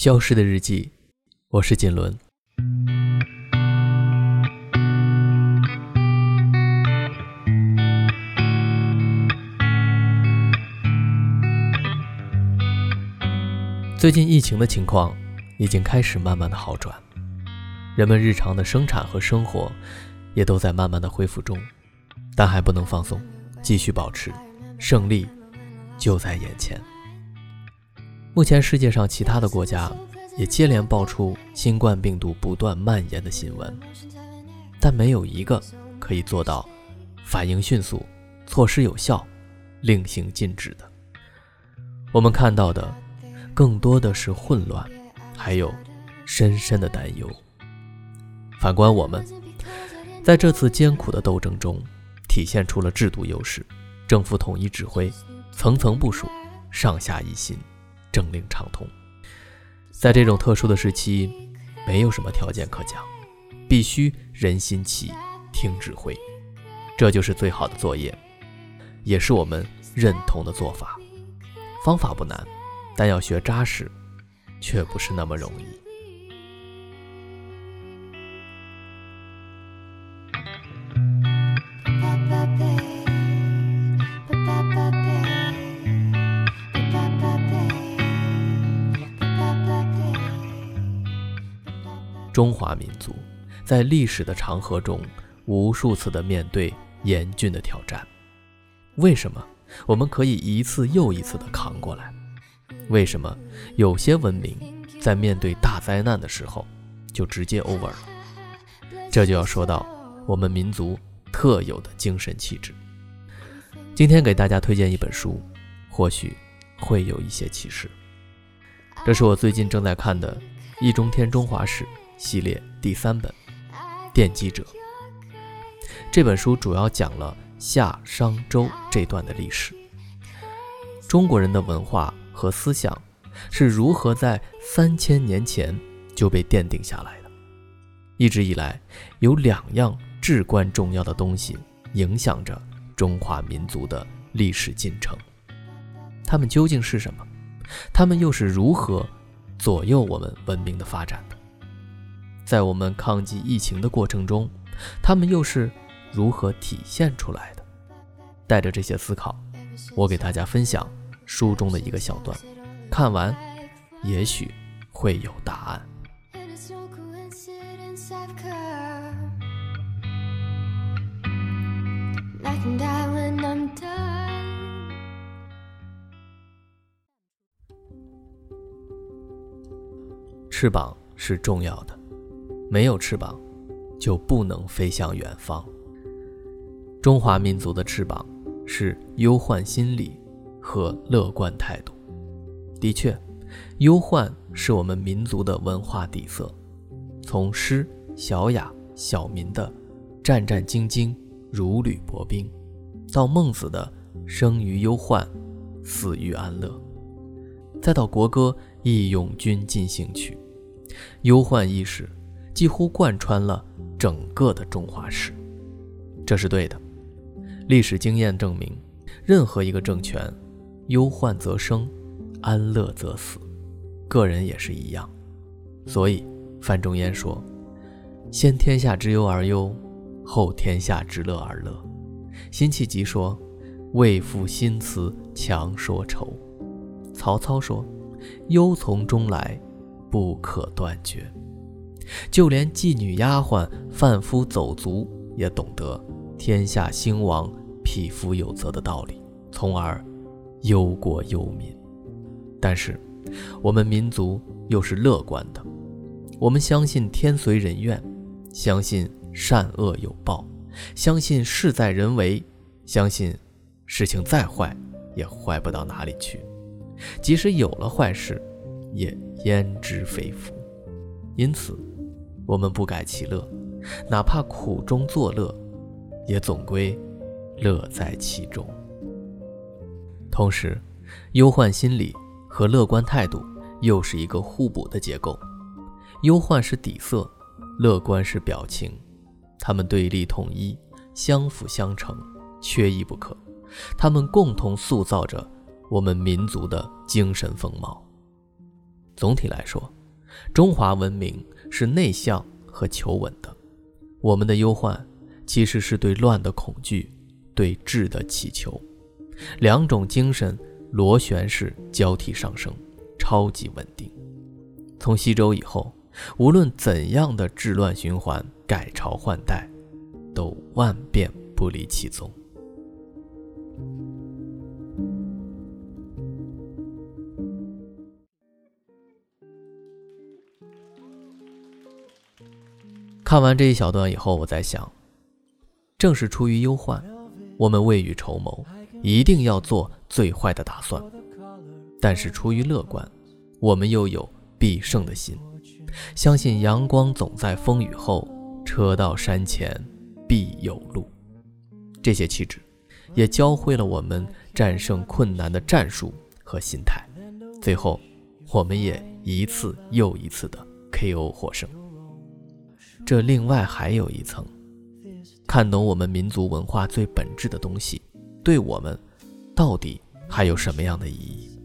消失的日记，我是锦纶。最近疫情的情况已经开始慢慢的好转，人们日常的生产和生活也都在慢慢的恢复中，但还不能放松，继续保持，胜利就在眼前。目前世界上其他的国家也接连爆出新冠病毒不断蔓延的新闻，但没有一个可以做到反应迅速、措施有效、令行禁止的。我们看到的。更多的是混乱，还有深深的担忧。反观我们，在这次艰苦的斗争中，体现出了制度优势，政府统一指挥，层层部署，上下一心，政令畅通。在这种特殊的时期，没有什么条件可讲，必须人心齐，听指挥，这就是最好的作业，也是我们认同的做法。方法不难。但要学扎实，却不是那么容易。中华民族在历史的长河中，无数次的面对严峻的挑战，为什么我们可以一次又一次的扛过来？为什么有些文明在面对大灾难的时候就直接 over 了？这就要说到我们民族特有的精神气质。今天给大家推荐一本书，或许会有一些启示。这是我最近正在看的《易中天中华史》系列第三本《奠基者》。这本书主要讲了夏商周这段的历史，中国人的文化。和思想是如何在三千年前就被奠定下来的？一直以来，有两样至关重要的东西影响着中华民族的历史进程。它们究竟是什么？它们又是如何左右我们文明的发展的？在我们抗击疫情的过程中，他们又是如何体现出来的？带着这些思考，我给大家分享。书中的一个小段，看完也许会有答案。翅膀是重要的，没有翅膀就不能飞向远方。中华民族的翅膀是忧患心理。和乐观态度，的确，忧患是我们民族的文化底色。从诗小雅小民的战战兢兢、如履薄冰，到孟子的生于忧患，死于安乐，再到国歌《义勇军进行曲》，忧患意识几乎贯穿了整个的中华史。这是对的。历史经验证明，任何一个政权。忧患则生，安乐则死，个人也是一样。所以范仲淹说：“先天下之忧而忧，后天下之乐而乐。”辛弃疾说：“为赋新词强说愁。”曹操说：“忧从中来，不可断绝。”就连妓女丫鬟、贩夫走卒也懂得“天下兴亡，匹夫有责”的道理，从而。忧国忧民，但是我们民族又是乐观的。我们相信天随人愿，相信善恶有报，相信事在人为，相信事情再坏也坏不到哪里去。即使有了坏事，也焉知非福。因此，我们不改其乐，哪怕苦中作乐，也总归乐在其中。同时，忧患心理和乐观态度又是一个互补的结构。忧患是底色，乐观是表情，它们对立统一，相辅相成，缺一不可。它们共同塑造着我们民族的精神风貌。总体来说，中华文明是内向和求稳的。我们的忧患其实是对乱的恐惧，对治的祈求，两种精神螺旋式交替上升，超级稳定。从西周以后，无论怎样的治乱循环、改朝换代，都万变不离其宗。看完这一小段以后，我在想，正是出于忧患，我们未雨绸缪，一定要做最坏的打算；但是出于乐观，我们又有必胜的心，相信阳光总在风雨后，车到山前必有路。这些气质，也教会了我们战胜困难的战术和心态。最后，我们也一次又一次的 KO 获胜。这另外还有一层，看懂我们民族文化最本质的东西，对我们到底还有什么样的意义？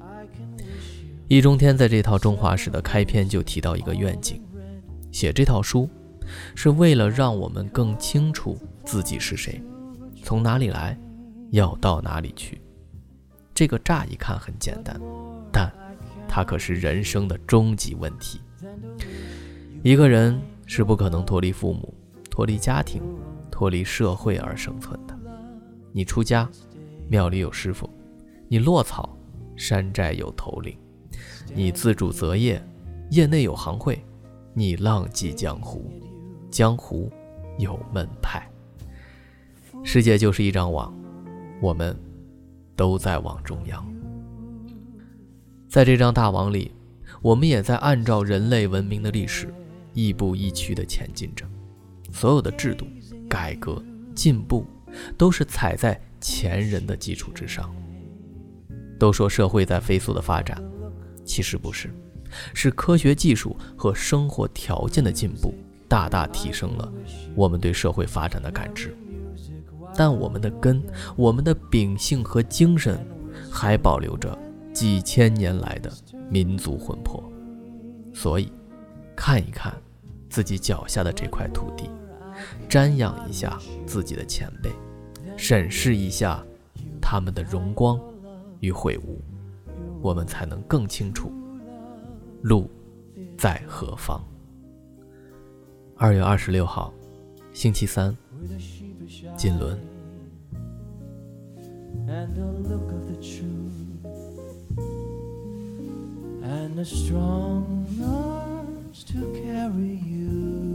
易中天在这套中华史的开篇就提到一个愿景：写这套书是为了让我们更清楚自己是谁，从哪里来，要到哪里去。这个乍一看很简单，但它可是人生的终极问题。一个人。是不可能脱离父母、脱离家庭、脱离社会而生存的。你出家，庙里有师傅；你落草，山寨有头领；你自主择业，业内有行会；你浪迹江湖，江湖有门派。世界就是一张网，我们都在网中央。在这张大网里，我们也在按照人类文明的历史。亦步亦趋地前进着，所有的制度、改革、进步，都是踩在前人的基础之上。都说社会在飞速的发展，其实不是，是科学技术和生活条件的进步，大大提升了我们对社会发展的感知。但我们的根、我们的秉性和精神，还保留着几千年来的民族魂魄。所以，看一看。自己脚下的这块土地，瞻仰一下自己的前辈，审视一下他们的荣光与悔悟，我们才能更清楚路在何方。二月二十六号，星期三，锦纶。And to carry you.